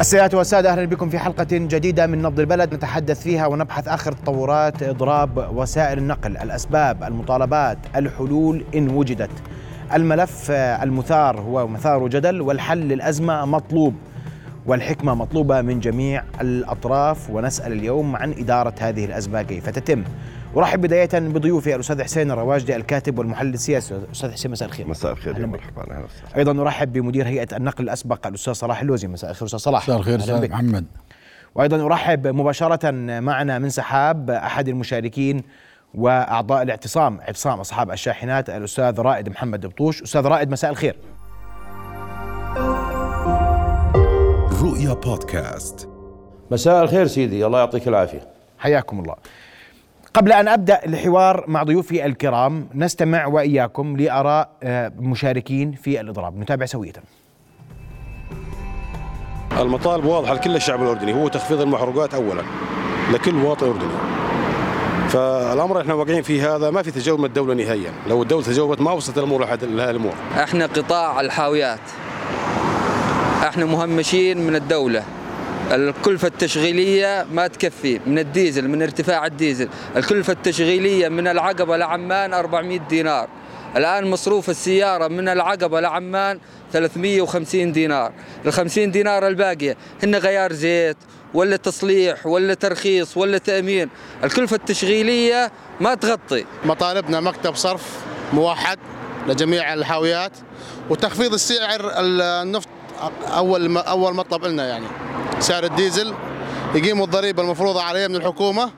السيدات والسادة أهلا بكم في حلقة جديدة من نبض البلد. نتحدث فيها ونبحث آخر تطورات إضراب وسائل النقل الأسباب المطالبات الحلول إن وجدت. الملف المثار هو مثار جدل والحل للأزمة مطلوب والحكمة مطلوبة من جميع الأطراف. ونسأل اليوم عن إدارة هذه الأزمة كيف تتم. ارحب بداية بضيوفي الأستاذ حسين الرواجدي الكاتب والمحلل السياسي أستاذ حسين مساء الخير. مساء الخير أهلا يا. مرحبا أهلا وسهلا. أيضا ارحب بمدير هيئة النقل الأسبق الأستاذ صلاح اللوزي. مساء الخير أستاذ صلاح. مساء الخير أهلاً بك. محمد. وأيضا ارحب مباشرة معنا من سحاب أحد المشاركين وأعضاء الاعتصام اعتصام أصحاب الشاحنات الأستاذ رائد محمد بطوش. أستاذ رائد مساء الخير. رؤيا بودكاست. مساء الخير سيدي الله يعطيك العافية. حياكم الله. قبل أن أبدأ الحوار مع ضيوفي الكرام نستمع وإياكم لآراء آه، مشاركين في الإضراب. نتابع سوية. المطالب واضحة لكل الشعب الأردني هو تخفيض المحروقات اولا لكل مواطن أردني. فالأمر إحنا واقعين فيه هذا ما في تجاوب من الدولة نهائيا. لو الدولة تجاوبت ما وصلت الأمور لحد لهذه الأمور إحنا قطاع الحاويات. إحنا مهمشين من الدولة. الكلفة التشغيلية ما تكفي. من الديزل من ارتفاع الديزل. الكلفة التشغيلية من العقبة لعمان 400 دينار. الآن مصروف السيارة من العقبة لعمان 350 دينار. ال 50 دينار الباقية هن غيار زيت ولا تصليح ولا ترخيص ولا تأمين. الكلفة التشغيلية ما تغطي. مطالبنا مكتب صرف موحد لجميع الحاويات وتخفيض السعر النفط أول ما أول مطلب لنا يعني. سعر الديزل يقيموا الضريبة المفروضة عليه من الحكومة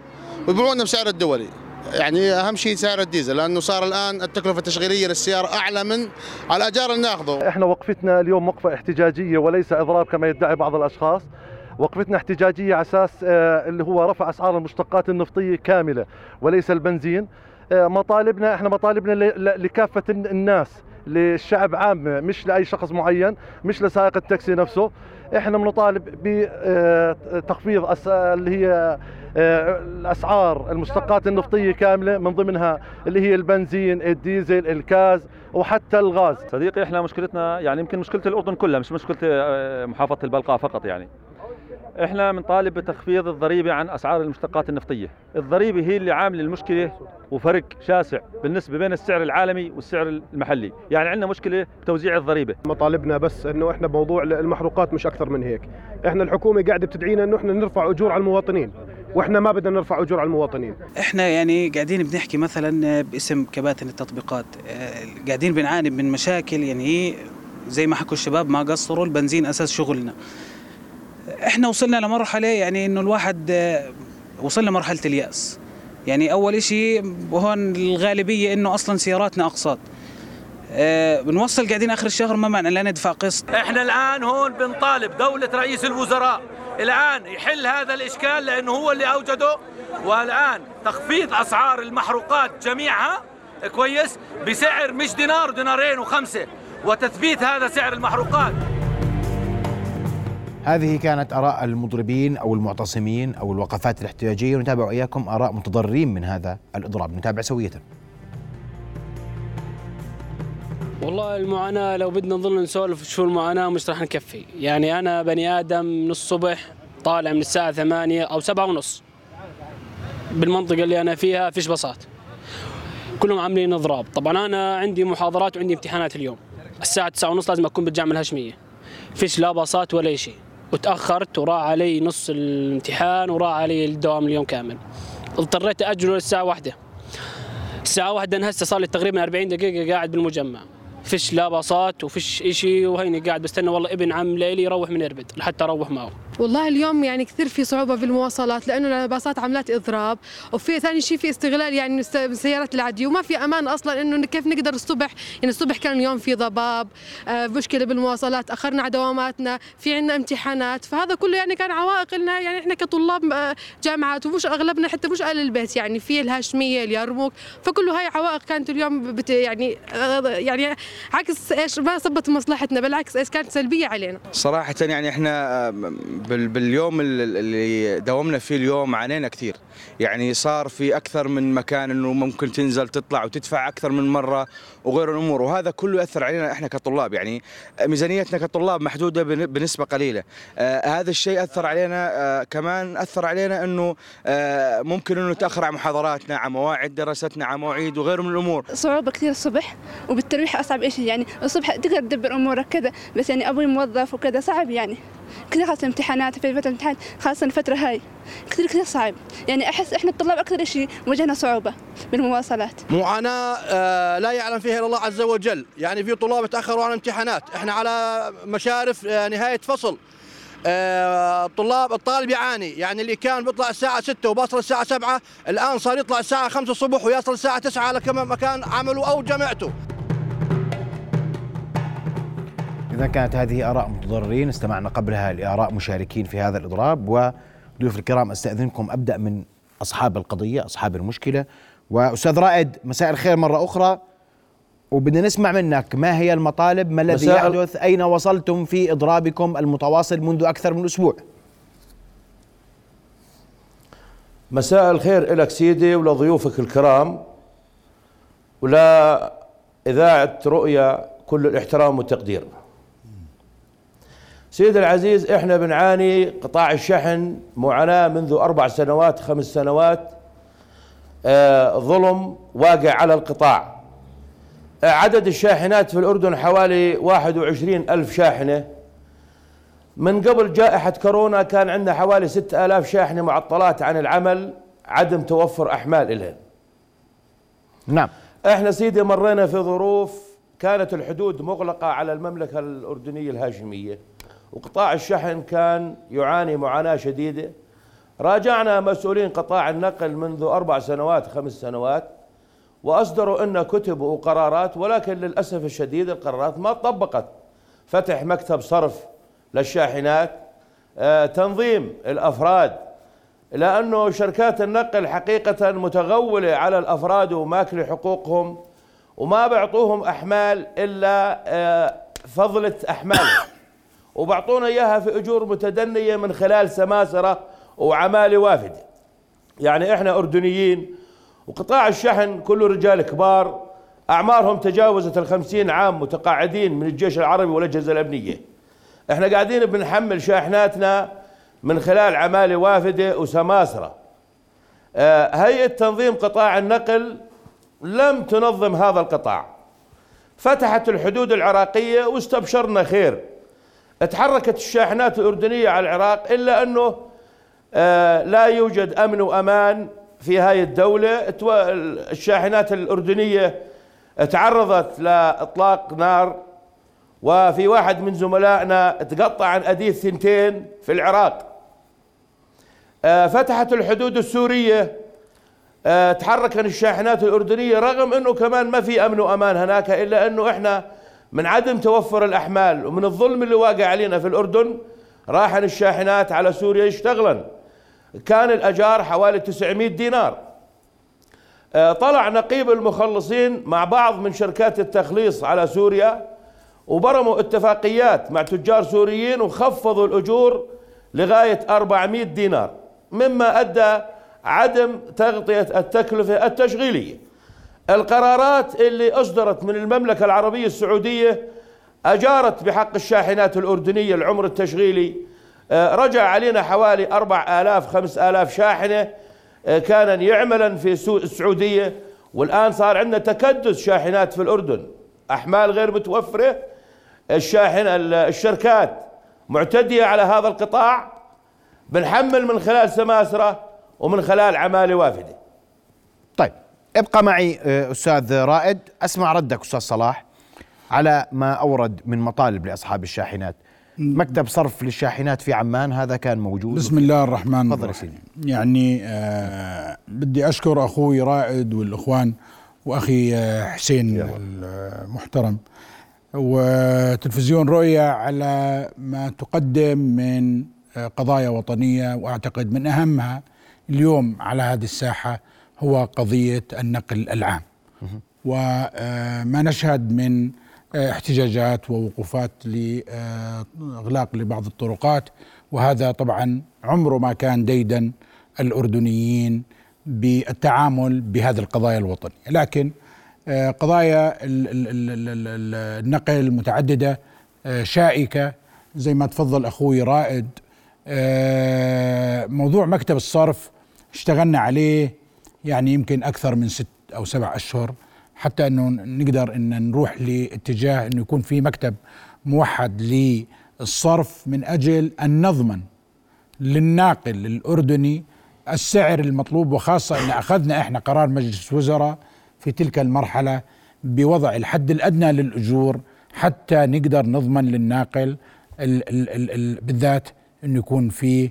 ويبيعونا بسعر الدولي. يعني أهم شيء سعر الديزل لأنه صار الآن التكلفة التشغيلية للسيارة أعلى من الأجار اللي ناخذه. إحنا وقفتنا اليوم وقفة احتجاجية وليس إضراب كما يدعي بعض الأشخاص. وقفتنا احتجاجية على أساس آه، اللي هو رفع أسعار المشتقات النفطية كاملة وليس البنزين. آه، مطالبنا إحنا مطالبنا لكافة الن- الناس للشعب عامه مش لأي شخص معين مش لسائق التاكسي نفسه. إحنا بنطالب بتخفيض أس- اللي هي آه، الأسعار المشتقات النفطية كاملة من ضمنها اللي هي البنزين الديزل الكاز وحتى الغاز. صديقي إحنا مشكلتنا يعني يمكن مشكلة الأردن كلها مش مشكلة آه، محافظة البلقاء فقط يعني. إحنا بنطالب بتخفيض الضريبة عن أسعار المشتقات النفطية. الضريبة هي اللي عاملة المشكلة وفرق شاسع بالنسبة بين السعر العالمي والسعر المحلي. يعني عندنا مشكلة بتوزيع الضريبة. مطالبنا بس إنه إحنا بموضوع المحروقات مش أكثر من هيك. إحنا الحكومة قاعدة بتدعينا إنه إحنا نرفع أجور على المواطنين وإحنا ما بدنا نرفع أجور على المواطنين. إحنا يعني قاعدين بنحكي مثلا باسم كباتن التطبيقات. آه، قاعدين بنعاني من مشاكل يعني هي زي ما حكوا الشباب ما قصروا البنزين أساس شغلنا. إحنا وصلنا لمرحلة يعني إنه الواحد آه، وصلنا مرحله اليأس. يعني أول إشي هون الغالبية إنه أصلا سياراتنا أقساط. آه، بنوصل قاعدين آخر الشهر ما معنا لا ندفع قسط. إحنا الآن هون بنطالب دولة رئيس الوزراء الآن يحل هذا الإشكال لأنه هو اللي أوجده. والآن تخفيض أسعار المحروقات جميعها كويس بسعر مش دينار ودينارين وخمسة وتثبيت هذا سعر المحروقات. هذه كانت آراء المضربين أو المعتصمين أو الوقفات الاحتجاجية ونتابع إياكم آراء متضررين من هذا الإضراب. نتابع سوية. والله المعاناة لو بدنا نضل نسولف شو المعاناة مش رح نكفي. يعني أنا بني آدم من الصبح طالع من الساعة ثمانية أو سبعة ونص. بالمنطقة اللي أنا فيها فيش باصات. كلهم عاملين إضراب. طبعا أنا عندي محاضرات وعندي امتحانات اليوم. الساعة تسعة ونص لازم أكون بالجامعة الهاشمية. فيش لا باصات ولا شيء. وتأخرت وراح علي نص الامتحان وراح علي الدوام اليوم كامل. اضطريت أجله للساعة واحدة. الساعة واحدة هسه صار لي تقريبا 40 دقيقة قاعد بالمجمع. فيش لا باصات وفيش إشي وهيني قاعد بستنى والله ابن عم ليلي يروح من إربد لحتى أروح معه. والله اليوم يعني كثير في صعوبة في المواصلات لأنه الباصات عملت إضراب وفي ثاني شيء في استغلال يعني من الس- من السيارات العادية وما في أمان أصلا إنه كيف نقدر الصبح يعني الصبح كان اليوم في ضباب آه مشكلة بالمواصلات أخرنا على دواماتنا في عنا امتحانات فهذا كله يعني كان عوائق لنا يعني إحنا كطلاب آه جامعات ومش أغلبنا حتى مش أهل البيت يعني في الهاشمية اليرموك فكل هاي عوائق كانت اليوم بت يعني آه يعني عكس إيش ما صبت مصلحتنا بالعكس إيش كانت سلبية علينا. صراحة يعني إحنا بال- باليوم ال- اللي داومنا فيه اليوم عانينا كثير. يعني صار في أكثر من مكان إنه ممكن تنزل تطلع وتدفع أكثر من مرة وغير الأمور. وهذا كله يأثر علينا إحنا كطلاب. يعني ميزانيتنا كطلاب محدودة بن- بنسبة قليلة. آه هذا الشيء أثر علينا آه كمان أثر علينا إنه آه ممكن إنه نتأخر عن محاضراتنا عن مواعيد دراستنا عن مواعيد وغيره من الأمور. صعوبة كثير الصبح وبالترويح أصعب إشي يعني؟ الصبح تقدر تدبر أمورك كذا بس يعني أبوي موظف وكذا صعب يعني. كثير خاصة امتحانات في فترة امتحان خاصة الفترة هاي. كثير كثير صعب. يعني أحس إحنا الطلاب أكثر إشي واجهنا صعوبة بالمواصلات. معاناة آه، لا يعلم فيها إلا الله عز وجل. يعني في طلاب تأخروا عن امتحانات إحنا على مشارف آه، نهاية فصل. آه، الطلاب الطالب يعاني. يعني اللي كان بيطلع الساعة 6 وبصل الساعة 7 الآن صار يطلع الساعة 5 الصبح ويصل الساعة 9 على مكان عمله أو جامعته. إذا كانت هذه آراء متضررين استمعنا قبلها لآراء مشاركين في هذا الإضراب. وضيوف الكرام أستأذنكم أبدأ من أصحاب القضية أصحاب المشكلة. وأستاذ رائد مساء الخير مرة أخرى. وبدنا نسمع منك ما هي المطالب؟ ما الذي يحدث؟ أين وصلتم في إضرابكم المتواصل منذ أكثر من أسبوع؟ مساء الخير لك سيدي ولضيوفك الكرام. ولا إذاعة رؤيا كل الاحترام والتقدير. سيدي العزيز إحنا بنعاني قطاع الشحن معاناة منذ أربع سنوات خمس سنوات آه ظلم واقع على القطاع. آه عدد الشاحنات في الأردن حوالي 21 ألف شاحنة. من قبل جائحة كورونا كان عندنا حوالي 6000 شاحنة معطلات عن العمل عدم توفر أحمال إلهن. نعم. إحنا سيدي مرينا في ظروف كانت الحدود مغلقة على المملكة الأردنية الهاشمية. وقطاع الشحن كان يعاني معاناة شديدة. راجعنا مسؤولين قطاع النقل منذ أربع سنوات خمس سنوات وأصدروا لنا كتب وقرارات ولكن للأسف الشديد القرارات ما طبقت. فتح مكتب صرف للشاحنات آه، تنظيم الأفراد لأنه شركات النقل حقيقة متغولة على الأفراد وماكلة حقوقهم وما بيعطوهم أحمال إلا آه، فضلة أحمالهم وبعطونا إياها في أجور متدنية من خلال سماسرة وعمالة وافدة. يعني إحنا أردنيين وقطاع الشحن كله رجال كبار أعمارهم تجاوزت الخمسين عام متقاعدين من الجيش العربي والأجهزة الأمنية. إحنا قاعدين بنحمل شاحناتنا من خلال عمالة وافدة وسماسرة. آه، هيئة تنظيم قطاع النقل لم تنظم هذا القطاع. فتحت الحدود العراقية واستبشرنا خير. تحركت الشاحنات الأردنية على العراق إلا أنه آه، لا يوجد أمن وأمان في هاي الدولة. الشاحنات الأردنية تعرضت لإطلاق نار وفي واحد من زملائنا تقطع عن أديث ثنتين في العراق. آه، فتحت الحدود السورية آه، تحركت الشاحنات الأردنية رغم أنه كمان ما في أمن وأمان هناك إلا أنه إحنا من عدم توفر الأحمال ومن الظلم اللي واقع علينا في الأردن راحن الشاحنات على سوريا يشتغلن. كان الأجار حوالي 900 دينار. آه، طلع نقيب المخلصين مع بعض من شركات التخليص على سوريا وبرموا اتفاقيات مع تجار سوريين وخفضوا الأجور لغاية 400 دينار مما أدى عدم تغطية التكلفة التشغيلية. القرارات اللي أصدرت من المملكة العربية السعودية أجارت بحق الشاحنات الأردنية العمر التشغيلي. آه، رجع علينا حوالي 4000 5000 شاحنة آه، كان يعملا في السعودية. والآن صار عندنا تكدس شاحنات في الأردن. أحمال غير متوفرة. الشاحن ال- الشركات معتدية على هذا القطاع. بنحمل من خلال سماسرة ومن خلال عمالة وافدة. ابقى معي آه، أستاذ رائد. أسمع ردك أستاذ صلاح على ما أورد من مطالب لأصحاب الشاحنات. مكتب صرف للشاحنات في عمان هذا كان موجود. بسم الله الرحمن الرحيم. يعني آه بدي أشكر أخوي رائد والإخوان وأخي آه حسين المحترم. وتلفزيون رؤيا على ما تقدم من آه قضايا وطنية وأعتقد من أهمها اليوم على هذه الساحة هو قضية النقل العام. وما نشهد من آه، احتجاجات ووقوفات لإغلاق لبعض الطرقات. وهذا طبعا عمره ما كان ديدا الأردنيين بالتعامل بهذه القضايا الوطنية. لكن آه، قضايا ال- ال- ال- ال- ال- النقل متعددة آه، شائكة. زي ما تفضل أخوي رائد آه، موضوع مكتب الصرف اشتغلنا عليه يعني يمكن أكثر من ست أو سبع أشهر حتى إنه نقدر إن نروح لاتجاه إنه يكون في مكتب موحد للصرف من أجل أن نضمن للناقل الأردني السعر المطلوب وخاصة إن أخذنا إحنا قرار مجلس وزراء في تلك المرحلة بوضع الحد الأدنى للأجور حتى نقدر نضمن للناقل ال ال ال ال بالذات إنه يكون في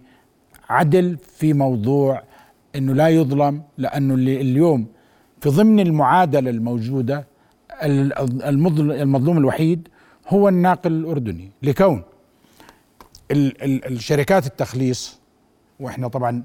عدل في موضوع إنه لا يظلم لأنه اللي اليوم في ضمن المعادلة الموجودة ال- المظل- المظلوم الوحيد هو الناقل الأردني لكون ال ال الشركات التخليص وإحنا طبعا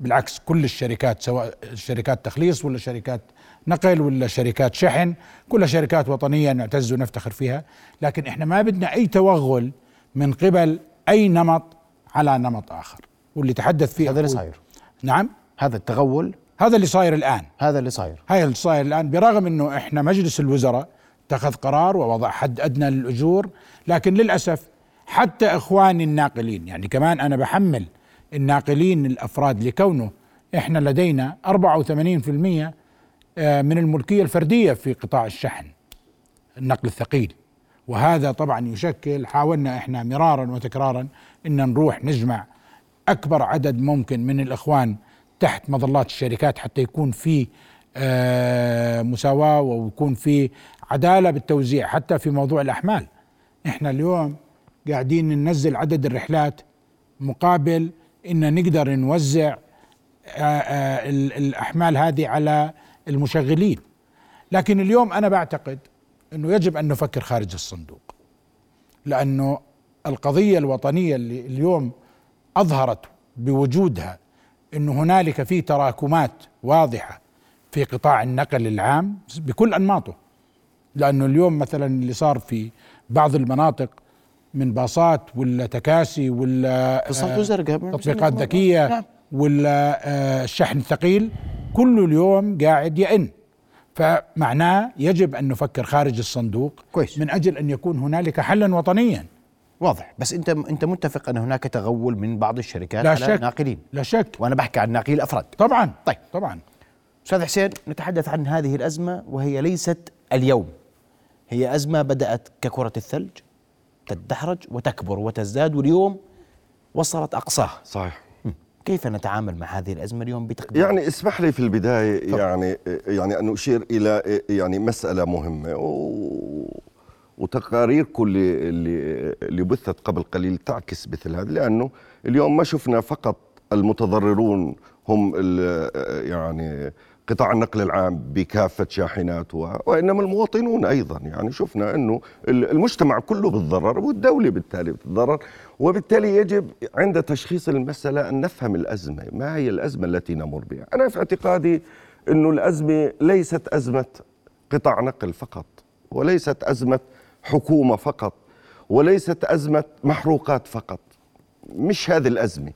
بالعكس كل الشركات سواء شركات تخليص ولا شركات نقل ولا شركات شحن كلها شركات وطنية نعتز ونفتخر فيها لكن إحنا ما بدنا أي توغل من قبل أي نمط على نمط آخر. واللي تحدث فيه هذا اللي صاير. نعم؟ هذا التغول هذا اللي صاير الآن. هذا اللي صاير. هاي اللي صاير الآن برغم إنه إحنا مجلس الوزراء اتخذ قرار ووضع حد أدنى للأجور لكن للأسف حتى إخواني الناقلين يعني كمان أنا بحمل الناقلين الأفراد لكونه إحنا لدينا 84% آه، من الملكية الفردية في قطاع الشحن النقل الثقيل. وهذا طبعا يشكل حاولنا إحنا مرارا وتكرارا إن نروح نجمع أكبر عدد ممكن من الإخوان تحت مظلات الشركات حتى يكون في آه، مساواة ويكون في عدالة بالتوزيع حتى في موضوع الأحمال. إحنا اليوم قاعدين ننزل عدد الرحلات مقابل إن نقدر نوزع آه، آه، ال- الأحمال هذه على المشغلين. لكن اليوم أنا بعتقد إنه يجب أن نفكر خارج الصندوق. لأنه القضية الوطنية اللي اليوم أظهرت بوجودها انه هنالك في تراكمات واضحة في قطاع النقل العام بكل أنماطه لأنه اليوم مثلا اللي صار في بعض المناطق من باصات ولا تكاسي ولا آه،. تطبيقات ذكية نعم. ولا آه، الشحن الثقيل كله اليوم قاعد يئن فمعناه يجب أن نفكر خارج الصندوق كويس. من أجل أن يكون هنالك حلا وطنيا واضح. بس انت انت متفق ان هناك تغول من بعض الشركات لا على شك. الناقلين. لا شك. وأنا بحكي عن ناقلي الأفراد. طبعا. طيب. طبعا. أستاذ حسين نتحدث عن هذه الأزمة وهي ليست اليوم. هي أزمة بدأت ككرة الثلج تدحرج وتكبر وتزداد واليوم وصلت أقصاها. صحيح. كيف نتعامل مع هذه الأزمة اليوم بتقدير؟ يعني اسمح لي في البداية يعني يعني أن أشير إلى يعني مسألة مهمة. و وتقارير كل اللي اللي بثت قبل قليل تعكس مثل هذا لأنه اليوم ما شفنا فقط المتضررون هم يعني قطاع النقل العام بكافة شاحناته وإنما المواطنون أيضا. يعني شفنا أنه المجتمع كله بتضرر والدولة بالتالي بتتضرر وبالتالي يجب عند تشخيص المسألة أن نفهم الأزمة. ما هي الأزمة التي نمر بها؟ أنا في اعتقادي أنه الأزمة ليست أزمة قطاع نقل فقط وليست أزمة حكومة فقط وليست أزمة محروقات فقط. مش هذه الأزمة.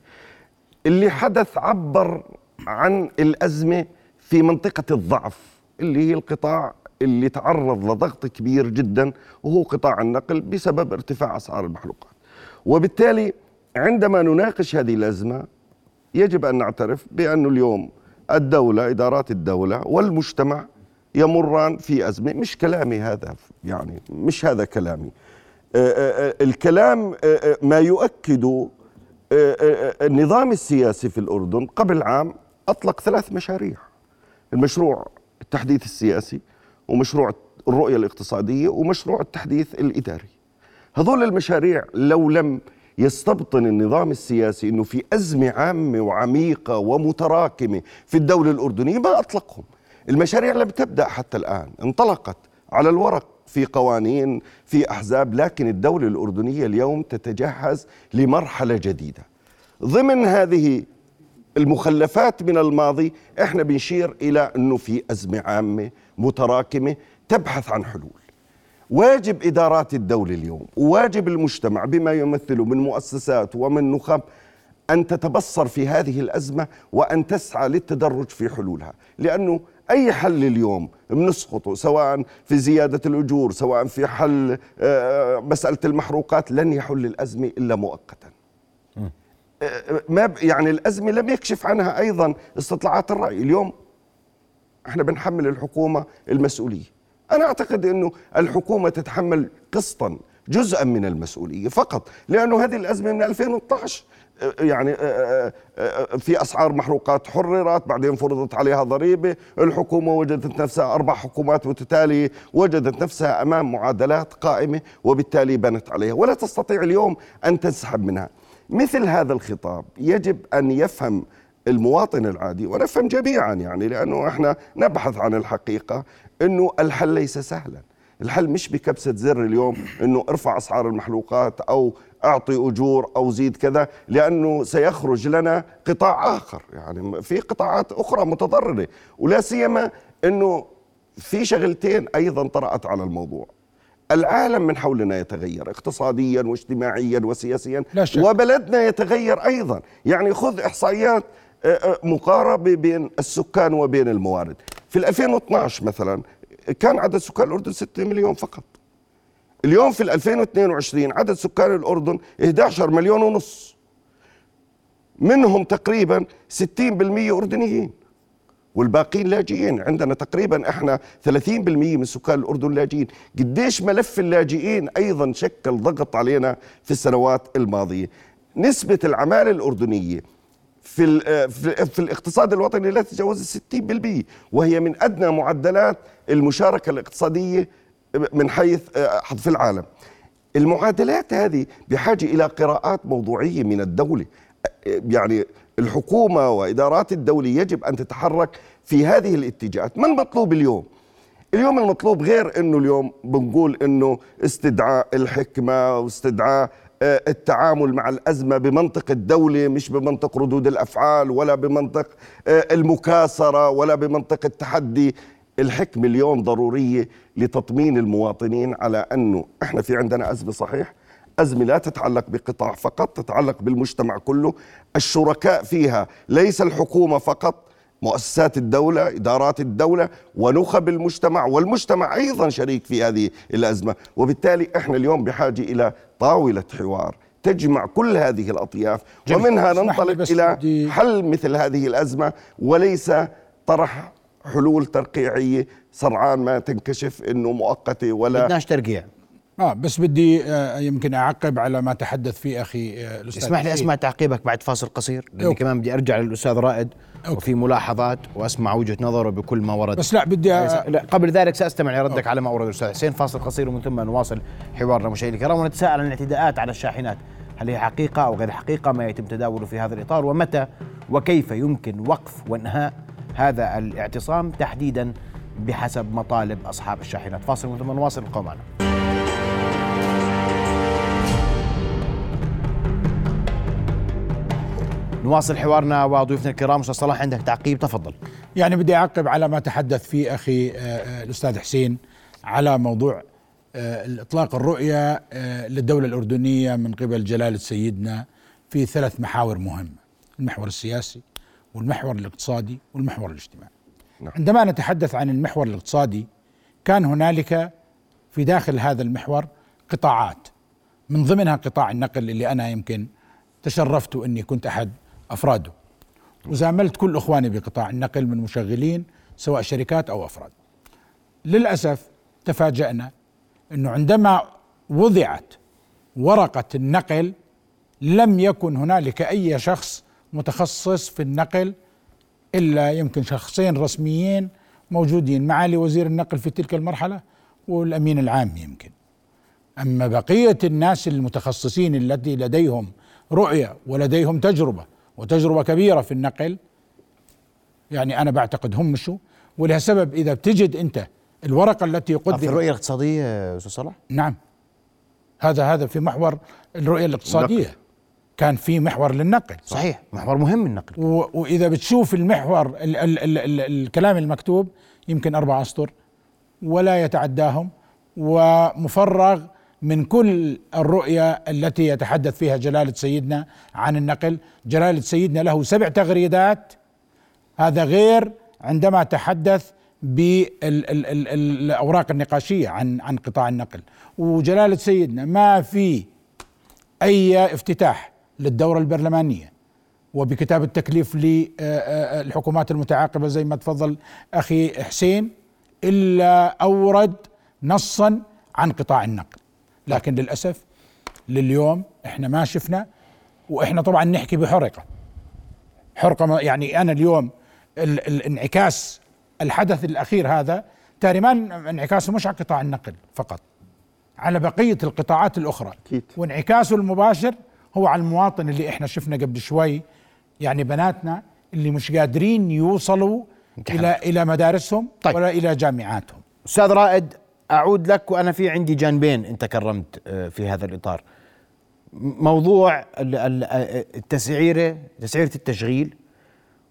اللي حدث عبر عن الأزمة في منطقة الضعف اللي هي القطاع اللي تعرض لضغط كبير جدا وهو قطاع النقل بسبب ارتفاع أسعار المحروقات. وبالتالي عندما نناقش هذه الأزمة يجب أن نعترف بأن اليوم الدولة إدارات الدولة والمجتمع يمران في أزمة. مش كلامي هذا يعني مش هذا كلامي. آه، آه، آه، الكلام ما يؤكد النظام السياسي في الأردن قبل عام أطلق ثلاث مشاريع. المشروع التحديث السياسي ومشروع الرؤية الاقتصادية ومشروع التحديث الإداري. هذول المشاريع لو لم يستبطن النظام السياسي إنه في أزمة عامة وعميقة ومتراكمة في الدولة الأردنية ما أطلقهم. المشاريع لم تبدأ حتى الآن، انطلقت على الورق في قوانين في أحزاب لكن الدولة الأردنية اليوم تتجهز لمرحلة جديدة. ضمن هذه المخلفات من الماضي إحنا بنشير إلى أنه في أزمة عامة متراكمة تبحث عن حلول. واجب إدارات الدولة اليوم وواجب المجتمع بما يمثله من مؤسسات ومن نخب أن تتبصر في هذه الأزمة وأن تسعى للتدرج في حلولها لأنه أي حل اليوم؟ بنسقطه سواء في زيادة الأجور سواء في حل آه، مسألة المحروقات لن يحل الأزمة إلا مؤقتا. آه، ما يعني الأزمة لم يكشف عنها أيضا استطلاعات الرأي. اليوم إحنا بنحمل الحكومة المسؤولية. أنا أعتقد أنه الحكومة تتحمل قسطا جزءا من المسؤولية فقط لأنه هذه الأزمة من 2012 آه، يعني آه، آه، في أسعار محروقات حررت بعدين فرضت عليها ضريبة. الحكومة وجدت نفسها أربع حكومات متتالية وجدت نفسها أمام معادلات قائمة وبالتالي بنت عليها. ولا تستطيع اليوم أن تنسحب منها. مثل هذا الخطاب يجب أن يفهم المواطن العادي ونفهم جميعا يعني لأنه إحنا نبحث عن الحقيقة إنه الحل ليس سهلا. الحل مش بكبسة زر اليوم إنه ارفع أسعار المحروقات أو أعطي أجور أو زيد كذا لأنه سيخرج لنا قطاع آخر. يعني في قطاعات أخرى متضررة. ولا سيما إنه في شغلتين أيضا طرأت على الموضوع. العالم من حولنا يتغير اقتصاديا واجتماعيا وسياسيا لا شك. وبلدنا يتغير أيضا. يعني خذ إحصائيات آه، آه، مقاربة بين السكان وبين الموارد. في ال 2012 مثلا كان عدد سكان الأردن 6 مليون فقط. اليوم في ال 2022 عدد سكان الأردن 11 مليون ونص. منهم تقريبا 60% أردنيين والباقيين لاجئين. عندنا تقريبا إحنا 30% من سكان الأردن لاجئين. قديش ملف اللاجئين أيضا شكل ضغط علينا في السنوات الماضية؟ نسبة العمالة الأردنية في ال- في في الاقتصاد الوطني لا تتجاوز 60% وهي من أدنى معدلات المشاركة الاقتصادية من حيث آه، في العالم. المعادلات هذه بحاجة إلى قراءات موضوعية من الدولة. يعني الحكومة وإدارات الدولة يجب أن تتحرك في هذه الاتجاهات. ما المطلوب اليوم؟ اليوم المطلوب غير إنه اليوم بنقول إنه استدعاء الحكمة واستدعاء آه، التعامل مع الأزمة بمنطق الدولة مش بمنطق ردود الأفعال ولا بمنطق آه، المكاسره ولا بمنطق التحدي. الحكمة اليوم ضرورية لتطمين المواطنين على أنه إحنا في عندنا أزمة صحيح؟ أزمة لا تتعلق بقطاع فقط تتعلق بالمجتمع كله. الشركاء فيها ليس الحكومة فقط مؤسسات الدولة إدارات الدولة ونخب المجتمع والمجتمع أيضا شريك في هذه الأزمة. وبالتالي إحنا اليوم بحاجة إلى طاولة حوار تجمع كل هذه الأطياف جميل. ومنها ننطلق إلى حل مثل هذه الأزمة وليس طرح حلول ترقيعية سرعان ما تنكشف أنه مؤقتة ولا بدناش ترقيع. آه بس بدي آه يمكن أعقب على ما تحدث فيه أخي آه الأستاذ اسمح لي. أسمع تعقيبك بعد فاصل قصير لأني أوكي. كمان بدي أرجع للأستاذ رائد وفي ملاحظات وأسمع وجهة نظره بكل ما ورد. بس لا بدي أ- لا قبل ذلك سأستمع لردك على ما أورد الأستاذ. حسين فاصل قصير ومن ثم نواصل حوارنا مشاهدينا الكرام ونتساءل عن الاعتداءات على الشاحنات. هل هي حقيقة أو غير حقيقة؟ ما يتم تداوله في هذا الإطار؟ ومتى؟ وكيف يمكن وقف وانهاء هذا الاعتصام تحديدا بحسب مطالب أصحاب الشاحنات. فاصل ثم نواصل ابقوا معنا. نواصل حوارنا وضيوفنا الكرام. أستاذ صلاح عندك تعقيب؟ تفضل. يعني بدي أعقب على ما تحدث فيه أخي آه، آه، الأستاذ حسين على موضوع آه، إطلاق الرؤية للدولة الأردنية من قبل جلاله سيدنا في ثلاث محاور مهمة المحور السياسي والمحور الاقتصادي والمحور الاجتماعي. عندما نتحدث عن المحور الاقتصادي كان هنالك في داخل هذا المحور قطاعات. من ضمنها قطاع النقل اللي أنا يمكن تشرفت أني كنت أحد أفراده. وزاملت كل إخواني بقطاع النقل من مشغلين سواء شركات أو أفراد. للأسف تفاجأنا أنه عندما وضعت ورقة النقل لم يكن هنالك أي شخص متخصص في النقل إلا يمكن شخصين رسميين موجودين معالي وزير النقل في تلك المرحلة والأمين العام يمكن. أما بقية الناس المتخصصين التي لديهم رؤية ولديهم تجربة وتجربة كبيرة في النقل يعني أنا بعتقد هم مشوا ولها سبب إذا بتجد أنت الورقة التي قدمت في الرؤية الاقتصادية أستاذ صلاح نعم هذا هذا في محور الرؤية الاقتصادية النقل. كان في محور للنقل. صحيح محور مهم النقل. وإذا بتشوف المحور ال ال ال ال الكلام المكتوب يمكن أربع أسطر ولا يتعداهم ومفرغ من كل الرؤية التي يتحدث فيها جلالة سيدنا عن النقل. جلالة سيدنا له سبع تغريدات. هذا غير عندما تحدث بالأوراق النقاشية عن عن قطاع النقل. وجلالة سيدنا ما في أي افتتاح للدورة البرلمانية وبكتاب التكليف للحكومات المتعاقبة زي ما تفضل أخي حسين إلا أورد نصا عن قطاع النقل لكن للأسف لليوم إحنا ما شفنا وإحنا طبعا نحكي بحرقة. حرقة يعني أنا اليوم الانعكاس الحدث الأخير هذا تاري ما انعكاسه مش على قطاع النقل فقط على بقية القطاعات الأخرى. أكيد. وانعكاسه المباشر هو على المواطن اللي إحنا شفنا قبل شوي. يعني بناتنا اللي مش قادرين يوصلوا إلى إلى مدارسهم طيب. ولا إلى جامعاتهم. أستاذ رائد أعود لك وأنا في عندي جانبين أنت كرمت آه، في هذا الإطار. موضوع التسعيرة تسعيرة التشغيل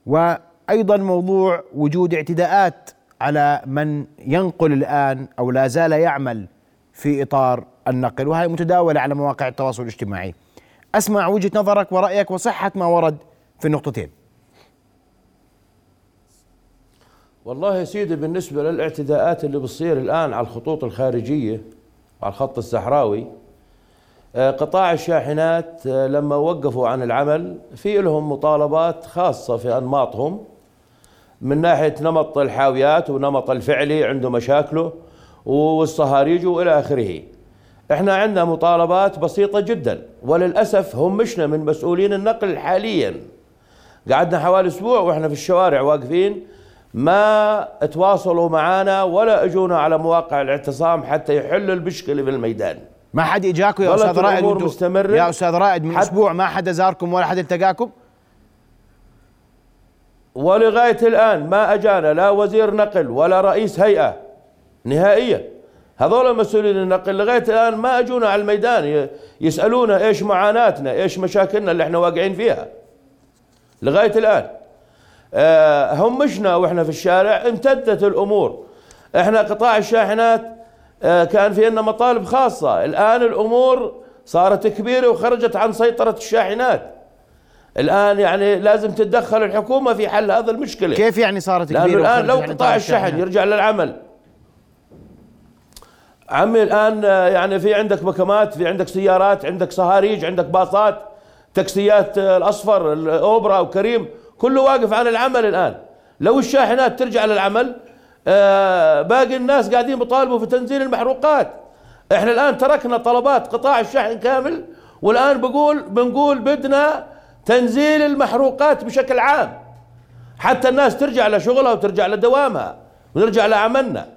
وأيضا موضوع وجود اعتداءات على من ينقل الآن أو لا زال يعمل في إطار النقل وهي متداولة على مواقع التواصل الاجتماعي. أسمع وجهة نظرك ورأيك وصحة ما ورد في النقطتين. والله يا سيدي بالنسبة للإعتداءات اللي بتصير الآن على الخطوط الخارجية على الخط الصحراوي آه، قطاع الشاحنات آه، لما وقفوا عن العمل في لهم مطالبات خاصة في أنماطهم من ناحية نمط الحاويات ونمط الفعلي عنده مشاكله والصهاريج وإلى آخره. إحنا عندنا مطالبات بسيطة جدا وللأسف هم مشنا من مسؤولين النقل حاليا. قعدنا حوالي أسبوع وإحنا في الشوارع واقفين ما تواصلوا معنا ولا أجونا على مواقع الاعتصام حتى يحلوا المشكلة في الميدان. ما حد اجاكم يا أستاذ رائد مستمرة. يا أستاذ رائد من أسبوع ما حدا زاركم ولا حد التقاكم؟ ولغاية الآن ما أجانا لا وزير نقل ولا رئيس هيئة نهائيا. هذول مسؤولين النقل لغاية الآن ما أجونا على الميدان يسألونا إيش معاناتنا إيش مشاكلنا اللي إحنا واقعين فيها. لغاية الآن آه، همشنا وإحنا في الشارع امتدت الأمور. إحنا قطاع الشاحنات آه، كان في لنا مطالب خاصة. الآن الأمور صارت كبيرة وخرجت عن سيطرة الشاحنات. الآن يعني لازم تتدخل الحكومة في حل هذا المشكلة. كيف يعني صارت كبيرة لأنه الآن لو قطاع الشحن يرجع للعمل. عمي الآن آه، يعني في عندك مكمات في عندك سيارات عندك صهاريج عندك باصات تاكسيات الأصفر الأوبرا وكريم كله واقف عن العمل الآن. لو الشاحنات ترجع للعمل آه باقي الناس قاعدين بيطالبوا في تنزيل المحروقات. إحنا الآن تركنا طلبات قطاع الشحن كامل والآن بقول بنقول بدنا تنزيل المحروقات بشكل عام. حتى الناس ترجع لشغلها وترجع لدوامها ونرجع لعملنا.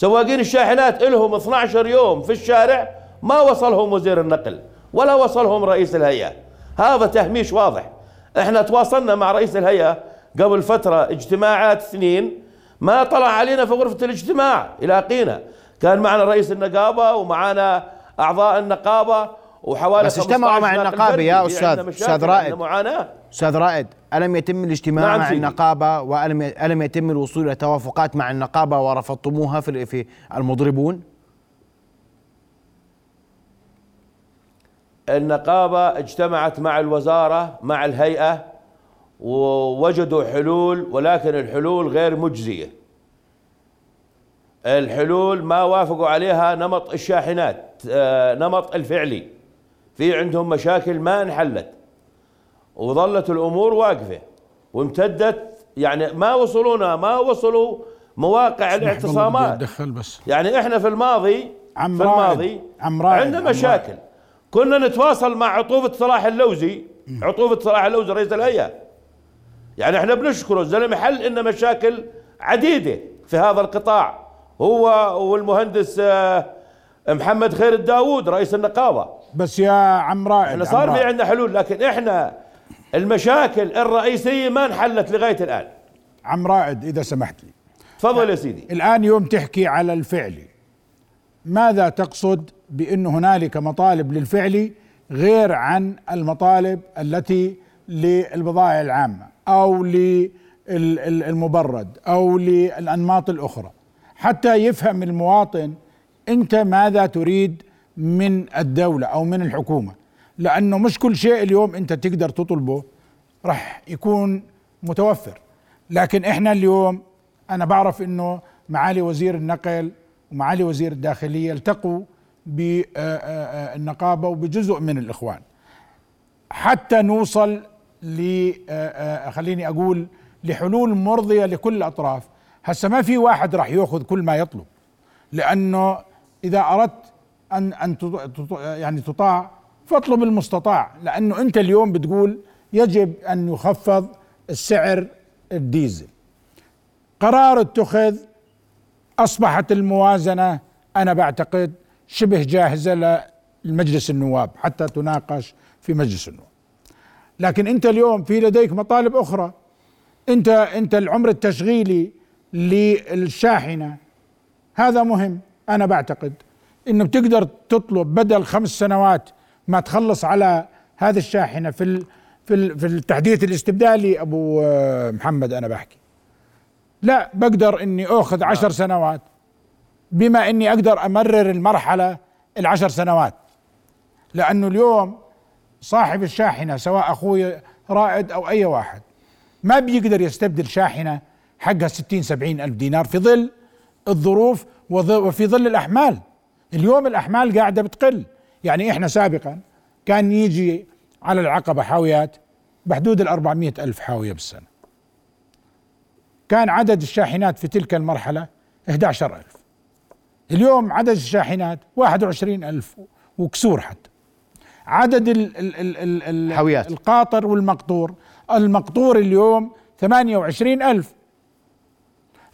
سواقين الشاحنات لهم 12 يوم في الشارع ما وصلهم وزير النقل ولا وصلهم رئيس الهيئة. هذا تهميش واضح. إحنا تواصلنا مع رئيس الهيئة قبل فترة اجتماعات سنين ما طلع علينا في غرفة الاجتماع يلاقينا كان معنا رئيس النقابة ومعنا أعضاء النقابة وحوالي بس اجتمعوا مع النقابة يا أستاذ أستاذ رائد. معاناة. أستاذ رائد ألم يتم الاجتماع نعم مع النقابة؟ وألم ألم يتم الوصول إلى توافقات مع النقابة ورفضتموها في في المضربون؟ النقابة اجتمعت مع الوزارة مع الهيئة ووجدوا حلول ولكن الحلول غير مجزية. الحلول ما وافقوا عليها نمط الشاحنات آه، نمط الفعلي. في عندهم مشاكل ما انحلت. وظلت الأمور واقفة. وامتدت يعني ما وصلونا ما وصلوا مواقع الاعتصامات. بس. يعني إحنا في الماضي عم في الماضي عم عندنا مشاكل. كنا نتواصل مع عطوفة صلاح اللوزي عطوفة صلاح اللوزي رئيس الهيئة. يعني إحنا بنشكره الزلمة حل لنا مشاكل عديدة في هذا القطاع. هو والمهندس آه، محمد خير الداوود رئيس النقابة. بس يا عم رائد إحنا صار في عندنا حلول لكن إحنا المشاكل الرئيسية ما انحلت لغاية الآن. عم رائد إذا سمحت لي. تفضل يا سيدي. الآن يوم تحكي على الفعلي ماذا تقصد بأن هنالك مطالب للفعل غير عن المطالب التي للبضائع العامة أو للمبرد أو للأنماط الأخرى؟ حتى يفهم المواطن أنت ماذا تريد من الدولة أو من الحكومة. لأنه مش كل شيء اليوم أنت تقدر تطلبه راح يكون متوفر. لكن إحنا اليوم أنا بعرف إنه معالي وزير النقل ومعالي وزير الداخلية التقوا بالنقابه وبجزء من الإخوان. حتى نوصل ل خليني أقول لحلول مرضية لكل الأطراف. هسه ما في واحد راح يأخذ كل ما يطلب لأنه إذا أردت ان أن يعني تطاع فاطلب المستطاع لأنه أنت اليوم بتقول يجب أن يخفض السعر الديزل. قرار اتخذ أصبحت الموازنة أنا بعتقد شبه جاهزة لمجلس النواب حتى تناقش في مجلس النواب. لكن أنت اليوم في لديك مطالب أخرى. أنت أنت العمر التشغيلي للشاحنة. هذا مهم أنا بعتقد. إنه بتقدر تطلب بدل خمس سنوات ما تخلص على هذه الشاحنة في في في التحديث الاستبدالي ابو محمد أنا بحكي. لا بقدر إني أخذ عشر سنوات بما إني أقدر أمرر المرحلة العشر سنوات. لأنه اليوم صاحب الشاحنة سواء أخوي رائد أو أي واحد ما بيقدر يستبدل شاحنة حقها 60 70 ألف دينار في ظل الظروف وفي ظل الأحمال. اليوم الأحمال قاعدة بتقل. يعني إحنا سابقا كان يجي على العقبة حاويات بحدود ال 400 ألف حاوية بالسنة. كان عدد الشاحنات في تلك المرحلة 11 ألف. اليوم عدد الشاحنات 21 ألف وكسور حتى. عدد ال ال ال ال حاويات. القاطر والمقطور. المقطور اليوم 28 ألف.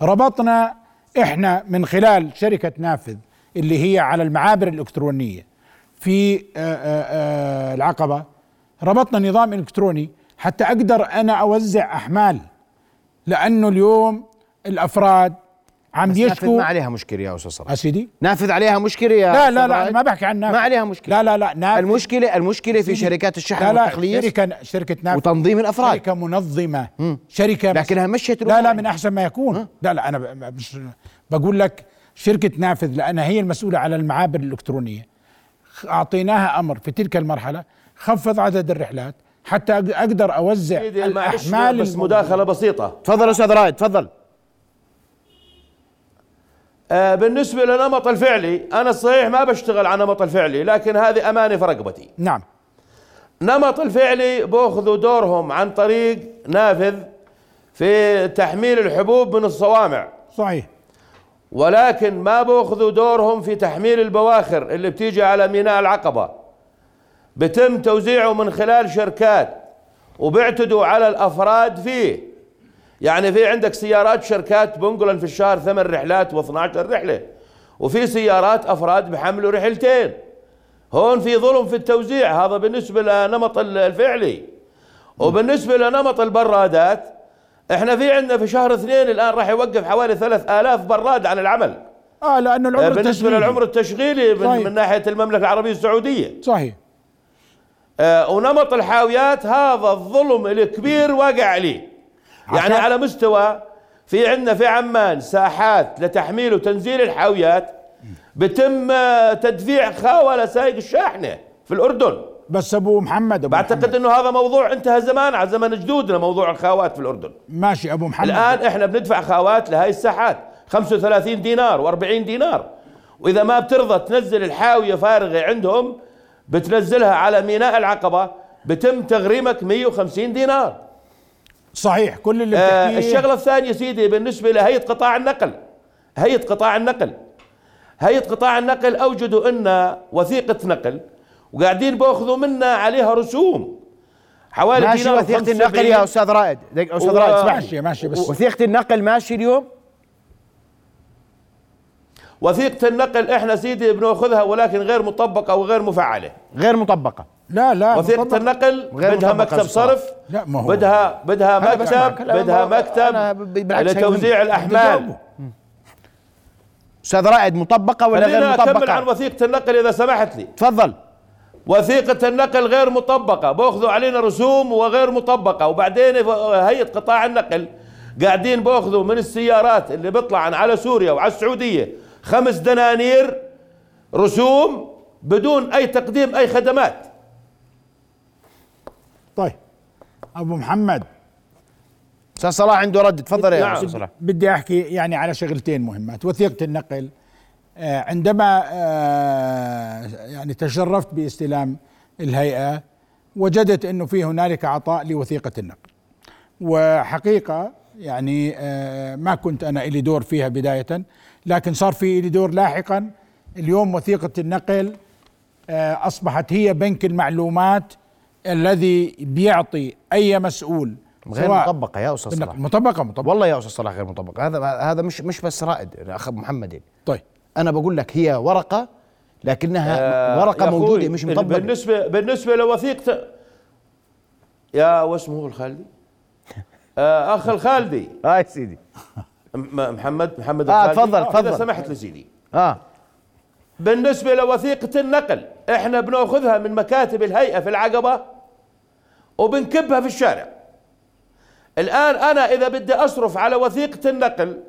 ربطنا إحنا من خلال شركة نافذ اللي هي على المعابر الإلكترونية. في آآ آآ العقبة. ربطنا نظام إلكتروني حتى أقدر أنا أوزع أحمال لأنه اليوم الأفراد عم بس يشكوا نافذ ما عليها مشكلة يا أستاذ صلاح. سيدي نافذ عليها مشكلة يا لا لا لا؟ ما بحكي عن نافذ. ما عليها مشكلة. لا لا لا نافذ. المشكلة المشكلة في. شركات الشحن لا لا والتخليص شركة شركة نافذ. وتنظيم الأفراد. شركة منظمة. شركة بس- لكنها مشيت لا لا من أحسن ما يكون. لا لا أنا مش بقول لك شركة نافذ لانها هي المسؤولة على المعابر الإلكترونية. خ- أعطيناها أمر في تلك المرحلة خفض عدد الرحلات حتى أقدر أوزع الأحمال بس مداخلة بسيطة. تفضل أستاذ رائد تفضل. آه بالنسبة للنمط الفعلي أنا صحيح ما بشتغل على النمط الفعلي لكن هذه أمانة في رقبتي. نعم. نمط الفعلي باخذوا دورهم عن طريق نافذ في تحميل الحبوب من الصوامع. صحيح. ولكن ما باخذوا دورهم في تحميل البواخر اللي بتيجي على ميناء العقبة. بتم توزيعه من خلال شركات وبيعتدوا على الأفراد فيه. يعني في عندك سيارات شركات بنقلن في الشهر ثمان رحلات و12 رحلة وفي سيارات أفراد بحملوا رحلتين. هون في ظلم في التوزيع هذا بالنسبة لنمط الفعلي. وبالنسبة لنمط البرادات إحنا في عندنا في شهر اثنين الآن راح يوقف حوالي ثلاث آلاف براد عن العمل. آه لأنه العمر بالنسبة التشغيلي. للعمر التشغيلي من, صحيح. من ناحية المملكة العربية السعودية. صحيح. آه ونمط الحاويات هذا الظلم الكبير واقع عليه يعني على مستوى في عندنا في عمان ساحات لتحميل وتنزيل الحاويات بتم آه، تدفيع خاوة لسائق الشاحنة في الأردن. بس أبو محمد أبو بعتقد محمد. إنه هذا موضوع انتهى زمان على زمن جدودنا موضوع الخاوات في الأردن. ماشي أبو محمد. الآن إحنا بندفع خاوات لهي الساحات 35 دينار و40 دينار. وإذا ما بترضى تنزل الحاوية فارغة عندهم بتنزلها على ميناء العقبة بتم تغريمك 150 دينار. صحيح كل اللي آه بتحكيه الشغلة الثانية سيدي بالنسبة لهيئة قطاع النقل. هيئة قطاع النقل. هيئة قطاع النقل أوجدوا لنا وثيقة نقل وقاعدين باخذوا منا عليها رسوم. حوالي ماشي وثيقة 75. النقل يا أستاذ رائد. أستاذ و- رائد اسمح ماشي ماشي بس وثيقة النقل ماشي اليوم؟ وثيقة النقل إحنا سيدي بنأخذها ولكن غير مطبقة وغير مفعلة. غير مطبقة. لا لا وثيقة مطبق. النقل غير بدها مطبقة مكتب. صرف لا ما هو. بدها بدها مكتب بدها مكتب لتوزيع هيهم. الأحمال. أستاذ رائد مطبقة ولا غير خلينا أكمل عن مطبقه وثيقة النقل إذا سمحت لي. تفضل. وثيقة النقل غير مطبقة. بأخذوا علينا رسوم وغير مطبقة. وبعدين هيئة قطاع النقل قاعدين بأخذوا من السيارات اللي بيطلع عن على سوريا وعلى السعودية خمس دنانير رسوم بدون أي تقديم أي خدمات. طيب. أبو محمد. أستاذ صلاح عنده رد تفضل يا نعم. أستاذ صلاح. بدي أحكي يعني على شغلتين مهمات. وثيقة النقل عندما آه، يعني تشرفت باستلام الهيئة وجدت إنه في هنالك عطاء لوثيقة النقل وحقيقة يعني آه، ما كنت أنا لي دور فيها بداية لكن صار في لي دور لاحقا. اليوم وثيقة النقل آه، أصبحت هي بنك المعلومات الذي بيعطي أي مسؤول غير مطبقة يا أستاذ. صلاح. مطبقة مطبقة. والله يا أستاذ صلاح غير مطبقة. هذا هذا مش مش بس رائد يا أخ محمد. يعني. أنا بقول لك هي ورقة لكنها آه، ورقة موجودة مش مطبقة. بالنسبة بالنسبة لوثيقه يا واسمه الخالدي؟ آه أخ الخالدي. آه يا سيدي. محمد محمد آه، الخالدي. تفضل، تفضل. اذا سمحت لي سيدي آه. بالنسبة لوثيقه النقل إحنا بنأخذها من مكاتب الهيئة في العقبة وبنكبها في الشارع. الآن أنا إذا بدي أصرف على وثيقة النقل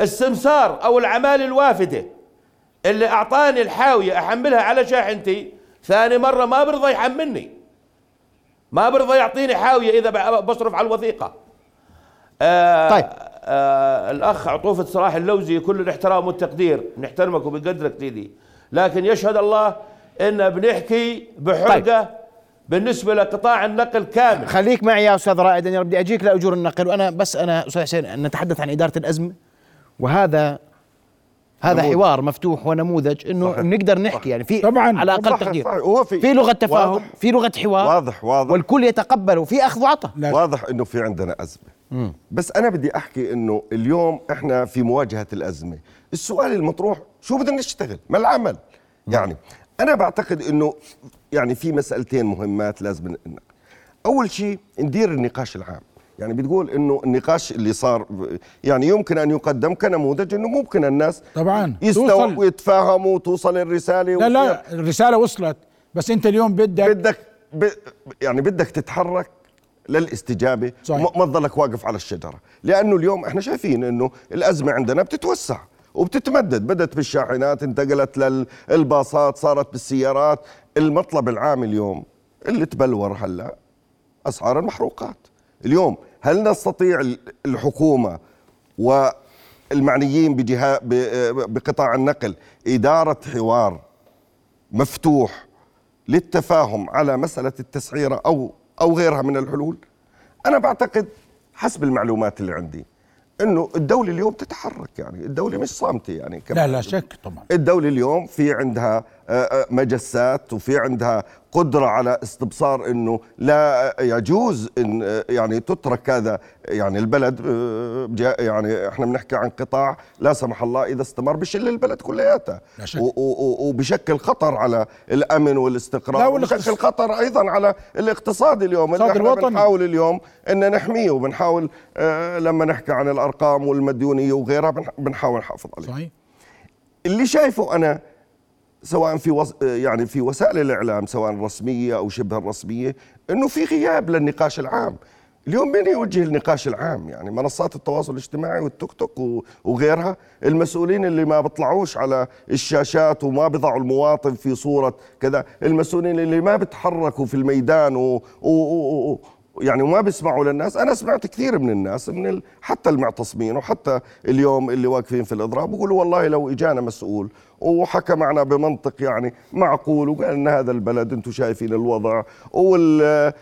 السمسار أو العماله الوافدة اللي أعطاني الحاوية أحملها على شاحنتي ثاني مرة ما برضى يحملني. ما برضى يعطيني حاوية إذا بصرف على الوثيقة. آه طيب. آه الأخ عطوفة صلاح اللوزي كل الاحترام والتقدير بنحترمك وبنقدرك سيدي لكن يشهد الله إن بنحكي بحرقة طيب. بالنسبة لقطاع النقل كامل. خليك معي يا أستاذ رائد أنا بدي أجيك لأجور النقل وأنا بس أنا أستاذ حسين نتحدث عن إدارة الأزمة. وهذا هذا نموذج. حوار مفتوح ونموذج إنه صحيح. بنقدر نحكي يعني في طبعاً. على أقل صحيح، تقدير. صحيح. هو في في لغة تفاهم واضح. في لغة حوار. واضح واضح. والكل يتقبل وفي أخذ وعطاء. واضح إنه في عندنا أزمة. بس أنا بدي أحكي إنه اليوم إحنا في مواجهة الأزمة. السؤال المطروح شو بدنا نشتغل؟ ما العمل؟ يعني أنا بعتقد إنه يعني في مسألتين مهمات لازم ن- أول شيء ندير النقاش العام. يعني بتقول إنه النقاش اللي صار يعني يمكن أن يقدم كنموذج إنه ممكن الناس طبعا. يستوعبوا. ويتفاهموا وتوصل الرسالة لا لا الرسالة وصلت. بس أنت اليوم بدك بدك ب يعني بدك تتحرك للاستجابة. صحيح. ما تضلك واقف على الشجرة. لأنه اليوم إحنا شايفين إنه الأزمة عندنا بتتوسع وبتتمدد. بدت بالشاحنات انتقلت للباصات صارت بالسيارات. المطلب العام اليوم اللي تبلور هلا أسعار المحروقات. اليوم هل نستطيع ال- الحكومة والمعنيين بجهاء ب- بقطاع النقل إدارة حوار مفتوح للتفاهم على مسألة التسعيرة أو أو غيرها من الحلول؟ أنا بعتقد حسب المعلومات اللي عندي إنه الدولة اليوم تتحرك يعني الدولة مش صامتة يعني لا لا شك طبعا. الدولة اليوم في عندها مجسات وفي عندها قدرة على استبصار إنه لا يجوز إن آه، يعني تترك هذا يعني البلد آه، يعني إحنا بنحكي عن قطاع لا سمح الله إذا استمر بشل البلد كلياتها وبشكل خطر على الأمن لا، والاستقرار وبشكل خطر أيضا على الاقتصاد اليوم اللي إحنا الوطني. بنحاول اليوم إن نحميه وبنحاول آه، لما نحكي عن الأرقام والمديونية وغيرها بنح- بنحاول نحافظ عليه. صحيح. اللي شايفه أنا سواء في وس... يعني في وسائل الإعلام سواء الرسميه أو شبه الرسميه إنه في غياب للنقاش العام. اليوم مين يوجه النقاش العام؟ يعني منصات التواصل الاجتماعي والتيك توك وغيرها. المسؤولين اللي ما بيطلعوش على الشاشات وما بيضعوا المواطن في صورة كذا. المسؤولين اللي ما بيتحركوا في الميدان و... و... و... يعني وما بيسمعوا للناس أنا سمعت كثير من الناس من ال... حتى المعتصمين وحتى اليوم اللي واقفين في الإضراب بيقولوا والله لو إجانا مسؤول وحكى معنا بمنطق يعني معقول وقال ان هذا البلد أنتم شايفين الوضع وال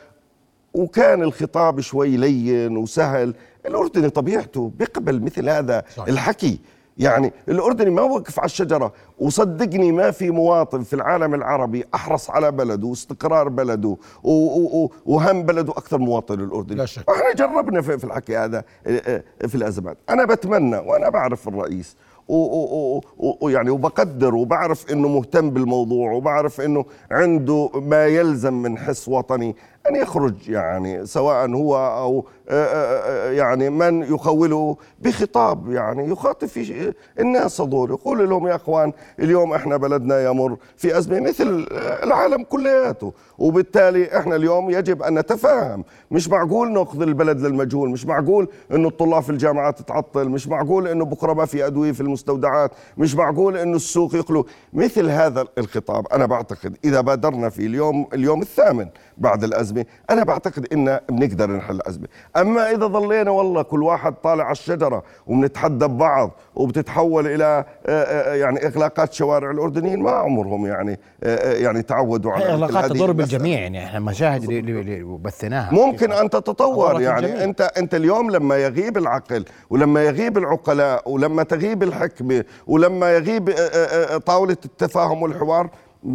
وكان الخطاب شوي لين وسهل الأردني طبيعته بيقبل مثل هذا صحيح. الحكي يعني الأردني ما وقف على الشجرة. وصدقني ما في مواطن في العالم العربي أحرص على بلده واستقرار بلده و- و- و- وهم بلده أكثر مواطن الأردني. لا شك. إحنا جربنا في في الحكي هذا آه، آه، في الأزمات. أنا بتمنى وأنا بعرف الرئيس و- و- و- ويعني وبقدر وبعرف إنه مهتم بالموضوع وبعرف إنه عنده ما يلزم من حس وطني. أن يخرج يعني سواء هو أو آه، آه، آه، يعني من يخوله بخطاب يعني يخاطب في الناس هذول يقول لهم يا أخوان اليوم إحنا بلدنا يمر في أزمة مثل العالم كلياته وبالتالي إحنا اليوم يجب أن نتفاهم. مش معقول نأخذ البلد للمجهول مش معقول أنه الطلاب في الجامعات تتعطل مش معقول أنه بكرة ما في أدوية في المستودعات مش معقول أنه السوق يخلو مثل هذا الخطاب أنا بعتقد إذا بادرنا في اليوم اليوم الثامن بعد الأزمة أنا بعتقد إن بنقدر نحل الأزمة أما إذا ظلينا والله كل واحد طالع على الشجرة وبنتحدى ببعض وبتتحول إلى آه، آه، يعني إغلاقات شوارع الأردنيين ما عمرهم يعني آه، يعني تعودوا على إغلاقات تضر. بالجميع يعني إحنا مشاهد اللي- بثناها ممكن أن تتطور يعني. الجميع. أنت أنت اليوم لما يغيب العقل ولما يغيب العقلاء ولما تغيب الحكمة ولما يغيب آه، آه، آه، طاولة التفاهم والحوار آه،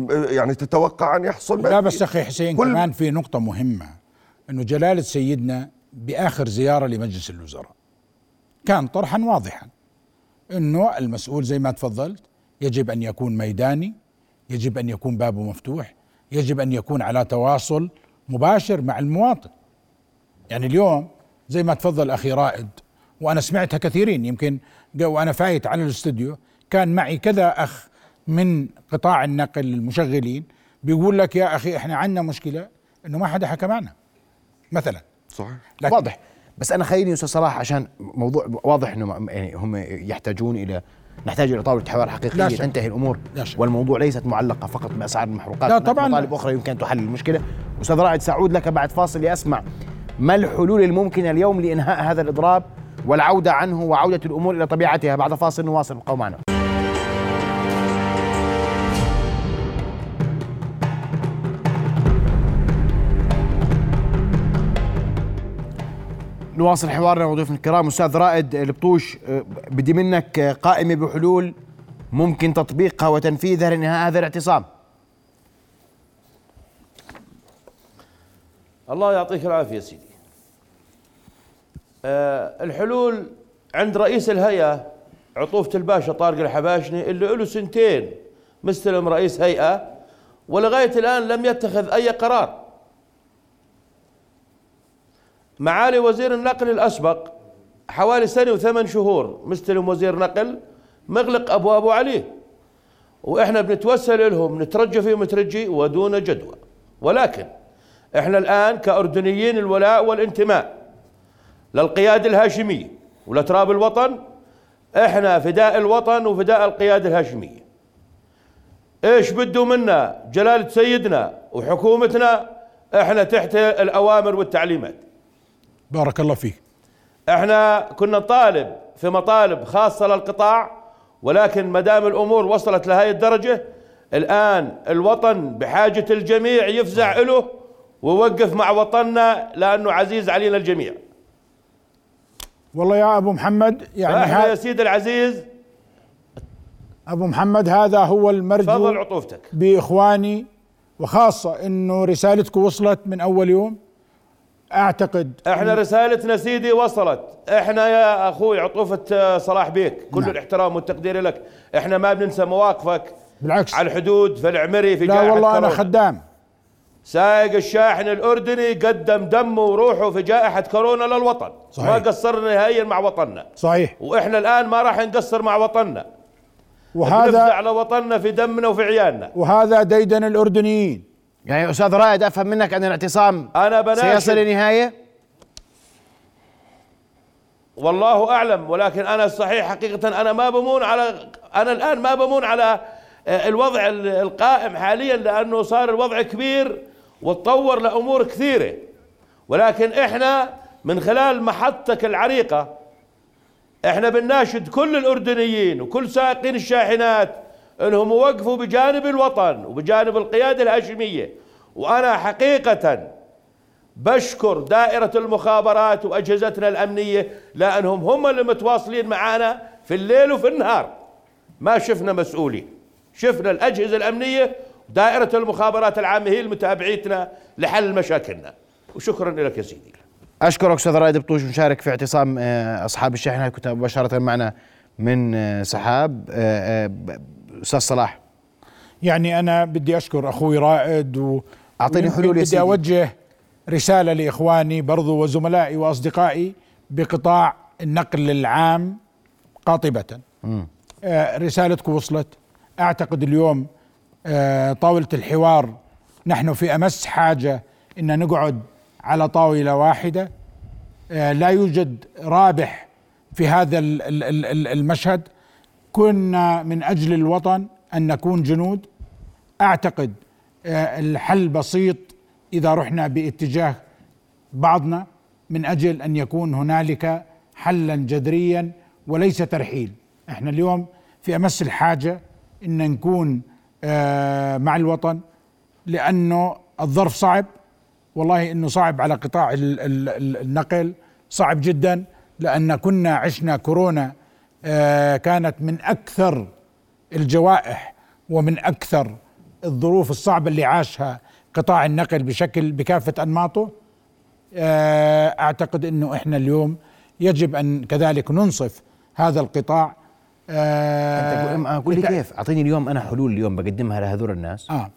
يعني تتوقع أن يحصل لا بس أخي حسين كمان في نقطة مهمة إنه جلالة سيدنا بآخر زيارة لمجلس الوزراء كان طرحا واضحا إنه المسؤول زي ما تفضلت يجب أن يكون ميداني يجب أن يكون بابه مفتوح يجب أن يكون على تواصل مباشر مع المواطن. يعني اليوم زي ما تفضل أخي رائد وأنا سمعتها كثيرين يمكن وأنا فايت على الاستوديو كان معي كذا أخ من قطاع النقل المشغلين بيقول لك يا أخي إحنا عندنا مشكلة إنه ما حدا حكى معنا مثلا. صحيح. واضح. بس أنا خليني أستاذ صلاح عشان موضوع واضح إنه يعني هم يحتاجون إلى نحتاج إلى طاولة حوار حقيقية. تنتهي الأمور. لا شك. والموضوع ليست معلقة فقط بأسعار المحروقات. لا طبعاً. مطالب أخرى يمكن أن تحل المشكلة. أستاذ رائد ساعود لك بعد فاصل لاسمع ما الحلول الممكنة اليوم لإنهاء هذا الإضراب والعودة عنه وعودة الأمور إلى طبيعتها؟ بعد فاصل نواصل ابقوا معنا. نواصل حوارنا مع ضيوفنا الكرام. أستاذ رائد البطوش آه، بدي منك آه، قائمة بحلول ممكن تطبيقها وتنفيذها لانهاء هذا الاعتصام. الله يعطيك العافية سيدي. آه الحلول عند رئيس الهيئة عطوفة الباشا طارق الحباشني اللي له سنتين مستلم رئيس هيئة ولغاية الآن لم يتخذ أي قرار. معالي وزير النقل الأسبق حوالي سنة وثمان شهور مستلم وزير نقل مغلق أبوابه عليه وإحنا بنتوسل لهم نترجى فيهم ترجي ودون جدوى. ولكن إحنا الآن كأردنيين الولاء والانتماء للقيادة الهاشمية ولتراب الوطن إحنا فداء الوطن وفداء القيادة الهاشمية. إيش بده منا؟ جلالة سيدنا وحكومتنا إحنا تحت الأوامر والتعليمات. بارك الله فيك. إحنا كنا نطالب في مطالب خاصة للقطاع ولكن ما دام الأمور وصلت لهي الدرجة الآن الوطن بحاجة الجميع يفزع له ووقف مع وطننا لأنه عزيز علينا الجميع. والله يا أبو محمد يعني فاحنا يا سيدي العزيز أبو محمد هذا هو المرجو تفضل عطوفتك. بإخواني وخاصة إنه رسالتكم وصلت من أول يوم. أعتقد إحنا رسالتنا سيدي وصلت. إحنا يا أخوي عطوفة صلاح بيك. كل نعم. الاحترام والتقدير لك. إحنا ما بننسى مواقفك. بالعكس. على الحدود في العمري في لا والله أنا. خدام. سائق الشاحن الأردني قدم دمه وروحه في جائحة كورونا للوطن. صحيح. ما قصرنا نهائيا مع وطننا. صحيح. وإحنا الآن ما راح نقصر مع وطننا. وهذا على وطننا في دمنا وفي عيالنا. وهذا ديدن الأردنيين. يعني أستاذ رائد أفهم منك أن الاعتصام أنا بناشد. سيصل لنهاية؟ والله أعلم ولكن أنا الصحيح حقيقة أنا ما بمون على أنا الآن ما بمون على آه، الوضع ال- القائم حاليا لأنه صار الوضع كبير وتطور لأمور كثيرة. ولكن إحنا من خلال محطتك العريقة إحنا بنناشد كل الأردنيين وكل سائقين الشاحنات انهم يوقفوا بجانب الوطن وبجانب القيادة الهاشمية. وأنا حقيقة بشكر دائرة المخابرات وأجهزتنا الأمنية لأنهم هم اللي متواصلين معنا في الليل وفي النهار. ما شفنا مسؤولين شفنا الأجهزة الأمنية ودائرة المخابرات العامة هي المتابعيتنا لحل مشاكلنا. وشكرا لك يا سيدي. أشكرك أستاذ رائد بطوش مشارك في اعتصام آه، أصحاب الشحنه كنت مباشرة معنا من آه، سحاب. آه، أستاذ صلاح. يعني أنا بدي أشكر أخوي رائد و ويمكن حلول بدي سيدي. أوجه رسالة لإخواني برضو وزملائي وأصدقائي بقطاع النقل العام قاطبة. آه، رسالتكم وصلت. أعتقد اليوم آه، طاولة الحوار نحن في أمس حاجة إن نقعد على طاولة واحدة. آه، لا يوجد رابح في هذا ال- ال- ال- ال- المشهد. كنا من أجل الوطن أن نكون جنود. أعتقد آه، الحل بسيط إذا رحنا باتجاه بعضنا من أجل أن يكون هنالك حلا جذريا وليس ترحيل. إحنا اليوم في أمس الحاجة أن نكون آه، مع الوطن لأنه الظرف صعب. والله إنه صعب على قطاع ال- ال- ال- النقل صعب جدا لأن كنا عشنا كورونا كانت من أكثر الجوائح ومن أكثر الظروف الصعبة اللي عاشها قطاع النقل بشكل بكافة أنماطه. آه، أعتقد إنه إحنا اليوم يجب أن كذلك ننصف هذا القطاع. آه، أنت قول لي كيف؟ أعطيني اليوم أنا حلول اليوم بقدمها لهذول الناس. آه.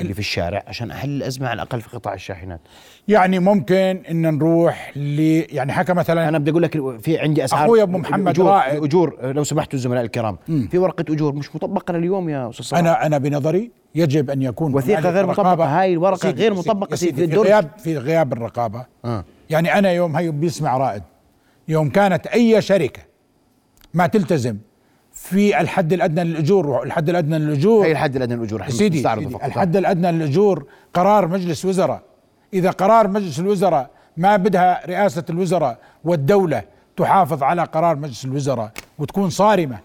اللي في الشارع عشان أحل الأزمة على الأقل في قطاع الشاحنات يعني ممكن إن نروح ل يعني حكى مثلا أنا بدي أقول لك في عندي أسعار أخوي أبو محمد أجور, رائد اجور لو سمحتوا الزملاء الكرام مم. في ورقة أجور مش مطبقة لليوم يا أستاذ صلاح أنا أنا بنظري يجب أن يكون وثيقة هنالك غير. رقابة. هاي الورقة سيدي- غير يا سيدي سيدي في في. غياب في غياب الرقابة آه. يعني أنا يوم هي بيسمع رائد يوم كانت أي شركة ما تلتزم في الحد الأدنى للأجور. الحد الأدنى للأجور هي الحد الأدنى للأجور سيدي, سيدي. الحد الأدنى للأجور قرار مجلس وزراء. إذا قرار مجلس الوزراء ما بدها رئاسة الوزراء والدولة تحافظ على قرار مجلس الوزراء وتكون صارمة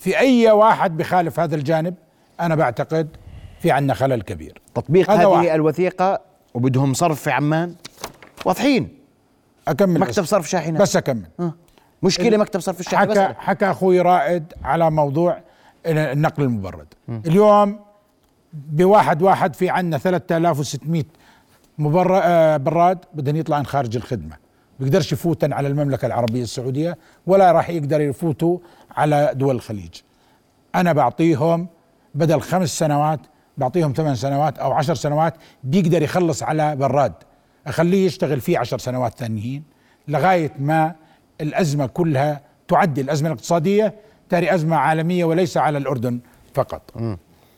في أي واحد بخالف هذا الجانب أنا بعتقد في عندنا خلل كبير. تطبيق هذه واحد. الوثيقة وبدهم صرف في عمان واضحين. أكمل مكتب. صرف شاحنات بس أكمل. مشكلة مكتب صرف الشاحنات حكى حكى أخوي رائد على موضوع النقل المبرد. اليوم بواحد واحد في عندنا 3600 مبر... براد بدهم يطلعن خارج الخدمة. بيقدرش يفوتن على المملكة العربية السعودية ولا راح يقدر يفوتوا على دول الخليج. أنا بعطيهم بدل خمس سنوات بعطيهم ثمان سنوات أو عشر سنوات بيقدر يخلص على براد. أخليه يشتغل فيه عشر سنوات ثانيين لغاية ما الأزمة كلها تعدي الأزمة الاقتصادية تاري أزمة عالمية وليس على الأردن فقط.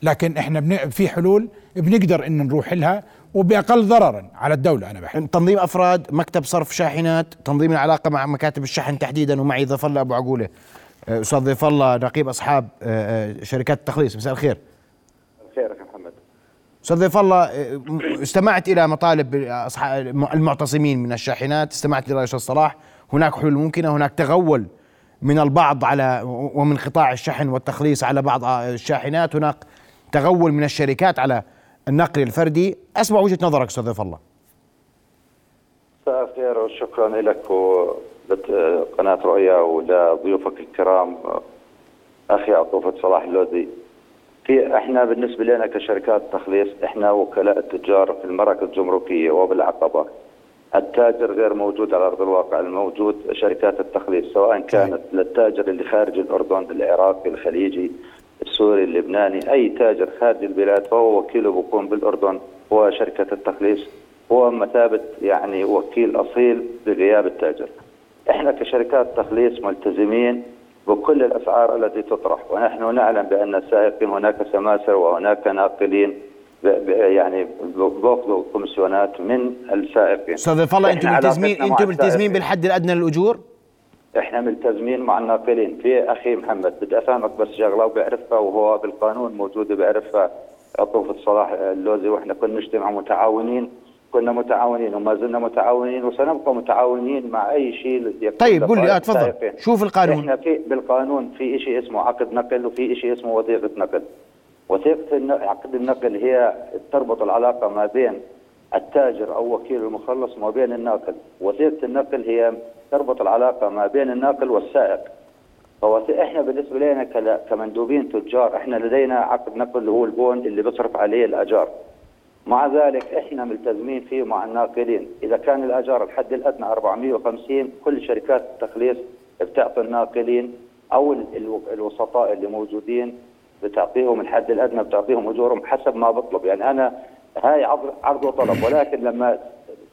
لكن إحنا بن... في حلول بنقدر إن نروح لها وبأقل ضررا على الدولة أنا بحكي تنظيم أفراد مكتب صرف شاحنات تنظيم العلاقة مع مكاتب الشحن تحديدا ومعي ضيف الله أبو عقوله. آه، أستاذ ضيف الله نقيب أصحاب آه، آه، شركات التخليص. مساء الخير. يا محمد. أستاذ ضيف الله استمعت إلى مطالب أصحاب المعتصمين من الشاحنات استمعت لراي أستاذ صلاح هناك حلول ممكنة هناك تغول من البعض على ومن قطاع الشحن والتخليص على بعض الشاحنات هناك تغول من الشركات على النقل الفردي. أسمع وجهة نظرك أستاذ ضيف الله. مساء الخير وشكرا لك وقناة رؤيا ولضيوفك الكرام. أخي عطوفة صلاح اللوزي في إحنا بالنسبة لنا كشركات تخليص إحنا وكلاء التجار في المراكز الجمركية وبالعقبة. التاجر غير موجود على أرض الواقع الموجود شركات التخليص سواء كانت للتاجر اللي خارج الأردن العراقي الخليجي السوري اللبناني أي تاجر خارج البلاد فهو وكيله بيكون بالأردن هو شركة التخليص هو مثابة يعني وكيل أصيل بغياب التاجر. إحنا كشركات تخليص ملتزمين بكل الأسعار التي تطرح ونحن نعلم بأن السائقين هناك سماسرة وهناك ناقلين. يعني بياخذوا كوميسيونات من السائقين أستاذ الله أنتم ملتزمين أنتم ملتزمين. بالحد الأدنى للأجور إحنا ملتزمين مع الناقلين في أخي محمد بدي أفهمك بس شغلة وبيعرفها وهو بالقانون موجوده بيعرفها عطوفة صلاح اللوزي وإحنا كنا نجتمع متعاونين كنا متعاونين وما زلنا متعاونين وسنبقى متعاونين مع أي شيء طيب قل لي آه تفضل. شوف القانون إحنا في بالقانون في شيء اسمه عقد نقل وفي شيء اسمه وثيقة نقل. وثيقة الن- عقد النقل هي تربط العلاقة ما بين التاجر أو وكيل المخلص وما بين الناقل. وثيقة النقل هي تربط العلاقة ما بين الناقل والسائق. فوث- إحنا بالنسبة لنا كمندوبين تجار إحنا لدينا عقد نقل اللي هو البون اللي بيصرف عليه الأجار. مع ذلك إحنا ملتزمين فيه مع الناقلين، إذا كان الأجار الحد الأدنى 450 كل شركات التخليص بتعطي الناقلين أو ال- الو- الوسطاء اللي موجودين بتعطيهم الحد الأدنى بتعطيهم أجورهم حسب ما بطلب، يعني أنا هاي عرض عرض وطلب. ولكن لما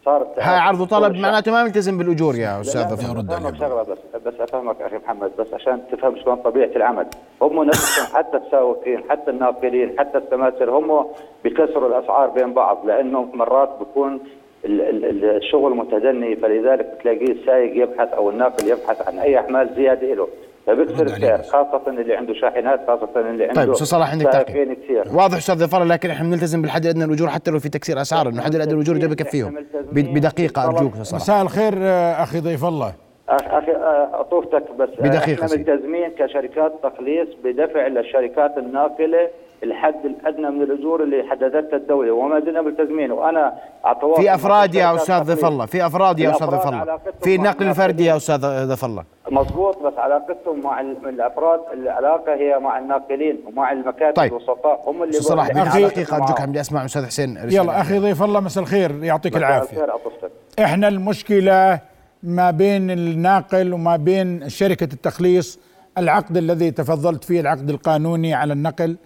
صارت هاي عرض وطلب معناته ما ملتزم بالأجور يا أستاذ بس أفهمك شغلة بس بس أفهمك أخي محمد بس عشان تفهم شلون طبيعة العمل. هم نفسهم حتى السائقين حتى الناقلين حتى السماسر هم بيكسروا الأسعار بين بعض لأنه مرات بيكون ال- ال- ال- الشغل متدني. فلذلك بتلاقيه السائق يبحث أو الناقل يبحث عن أي أحمال زيادة له فبكسر السعر خاصة اللي عنده شاحنات خاصة اللي عنده طيب أستاذ صلاح عندك تعقيب واضح أستاذ ظفر لكن إحنا بنلتزم بالحد الأدنى للاجور حتى لو في تكسير أسعار إنه الحد الأدنى للاجور ده بكفيهم ب- بدقيقة أرجوك أستاذ صلاح. مساء الخير آه، أخي ضيف الله. أخي آه، أطوفتك بس. بدقيقة إحنا. ملتزمين كشركات تخليص بدفع للشركات الناقلة الحد الأدنى من الأجور اللي حددتها الدولة وما زلنا ملتزمين وأنا على تواصل في أفراد يا أستاذ ضيف. الله في أفراد يا أستاذ ضيف الله في مع النقل الفردي يا أستاذ ضيف الله مضبوط بس علاقتهم مع ال- الأفراد العلاقة هي مع الناقلين ومع المكاتب طيب. الوسطاء هم اللي صلاح بدي دقيقة أرجوك معهم. بدي أسمع أستاذ حسين. يلا أخي ضيف الله مساء الخير يعطيك العافية. إحنا المشكلة ما بين الناقل وما بين شركة التخليص العقد الذي تفضلت فيه العقد القانوني على النقل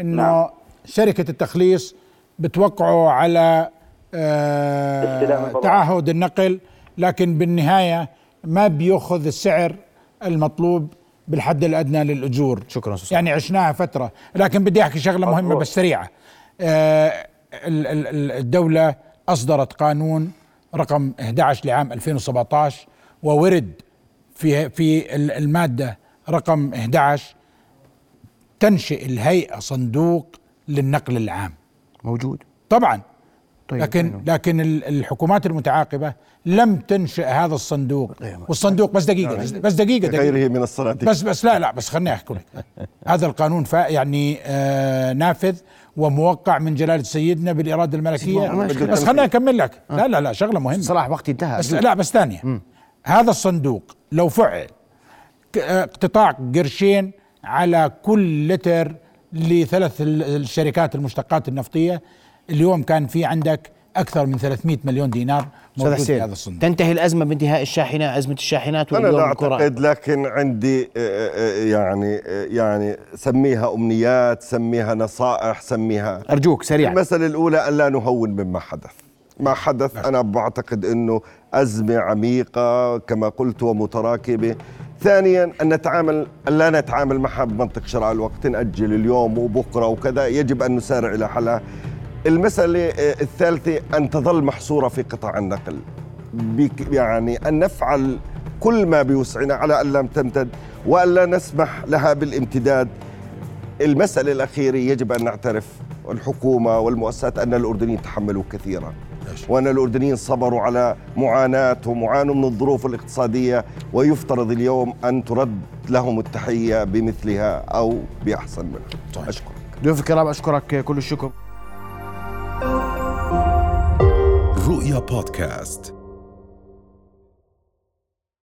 إنه نعم. شركة التخليص بتوقعوا على آه. تعهد النقل لكن بالنهاية ما بيأخذ السعر المطلوب بالحد الأدنى للأجور شكرا أستاذ يعني عشناها فترة لكن بدي أحكي شغلة مهمة. بس سريعة آه، ال- ال- ال- الدولة أصدرت قانون رقم 11 لعام 2017 وورد في في ال- المادة رقم 11 تنشئ الهيئة صندوق للنقل العام. موجود. طبعا. طيب لكن لكن ال- الحكومات المتعاقبة لم تنشئ هذا الصندوق. والصندوق بس دقيقة بس, بس دقيقة دقيقة. غيره من الصناديق. بس بس لا لا بس خليني أحكي لك. هذا القانون فا يعني آه نافذ وموقع من جلالة سيدنا ما- ما- بس خليني أكمل لك. لا لا لا شغلة مهمة. صلاح وقتي انتهى. بس. لا بس ثانية. هذا الصندوق لو فعل ك- آه، اقتطاع قرشين على كل لتر لثلاث ال- الشركات المشتقات النفطية. اليوم كان في عندك أكثر من 300 مليون دينار موجود في هذا الصندوق. تنتهي الأزمة بانتهاء الشاحنات أزمة الشاحنات أنا لا الكرة. أعتقد لكن عندي آه، آه، يعني آه، يعني سميها أمنيات سميها نصائح سميها أرجوك سريعا. المساله الأولى أن لا نهون مما حدث. ما حدث أنا بعتقد إنه ازمه عميقة كما قلت ومتراكبة. ثانيا أن نتعامل أن لا نتعامل معها بمنطق شرع الوقت نأجل اليوم وبكرة وكذا. يجب أن نسارع إلى حلها. المسألة آه، الثالثة أن تظل محصورة في قطاع النقل. يعني أن نفعل كل ما بوسعنا على أن لم تمتد وأن لا نسمح لها بالامتداد. المسألة الأخيرة يجب أن نعترف الحكومة والمؤسسات أن الأردنيين تحملوا كثيرا. وأن الأردنيين صبروا على معاناتهم وعانوا من الظروف الاقتصادية ويفترض اليوم أن ترد لهم التحية بمثلها أو بأحسن منها. أشكر ضيوف الكرام أشكرك كل الشكر. رؤيا بودكاست.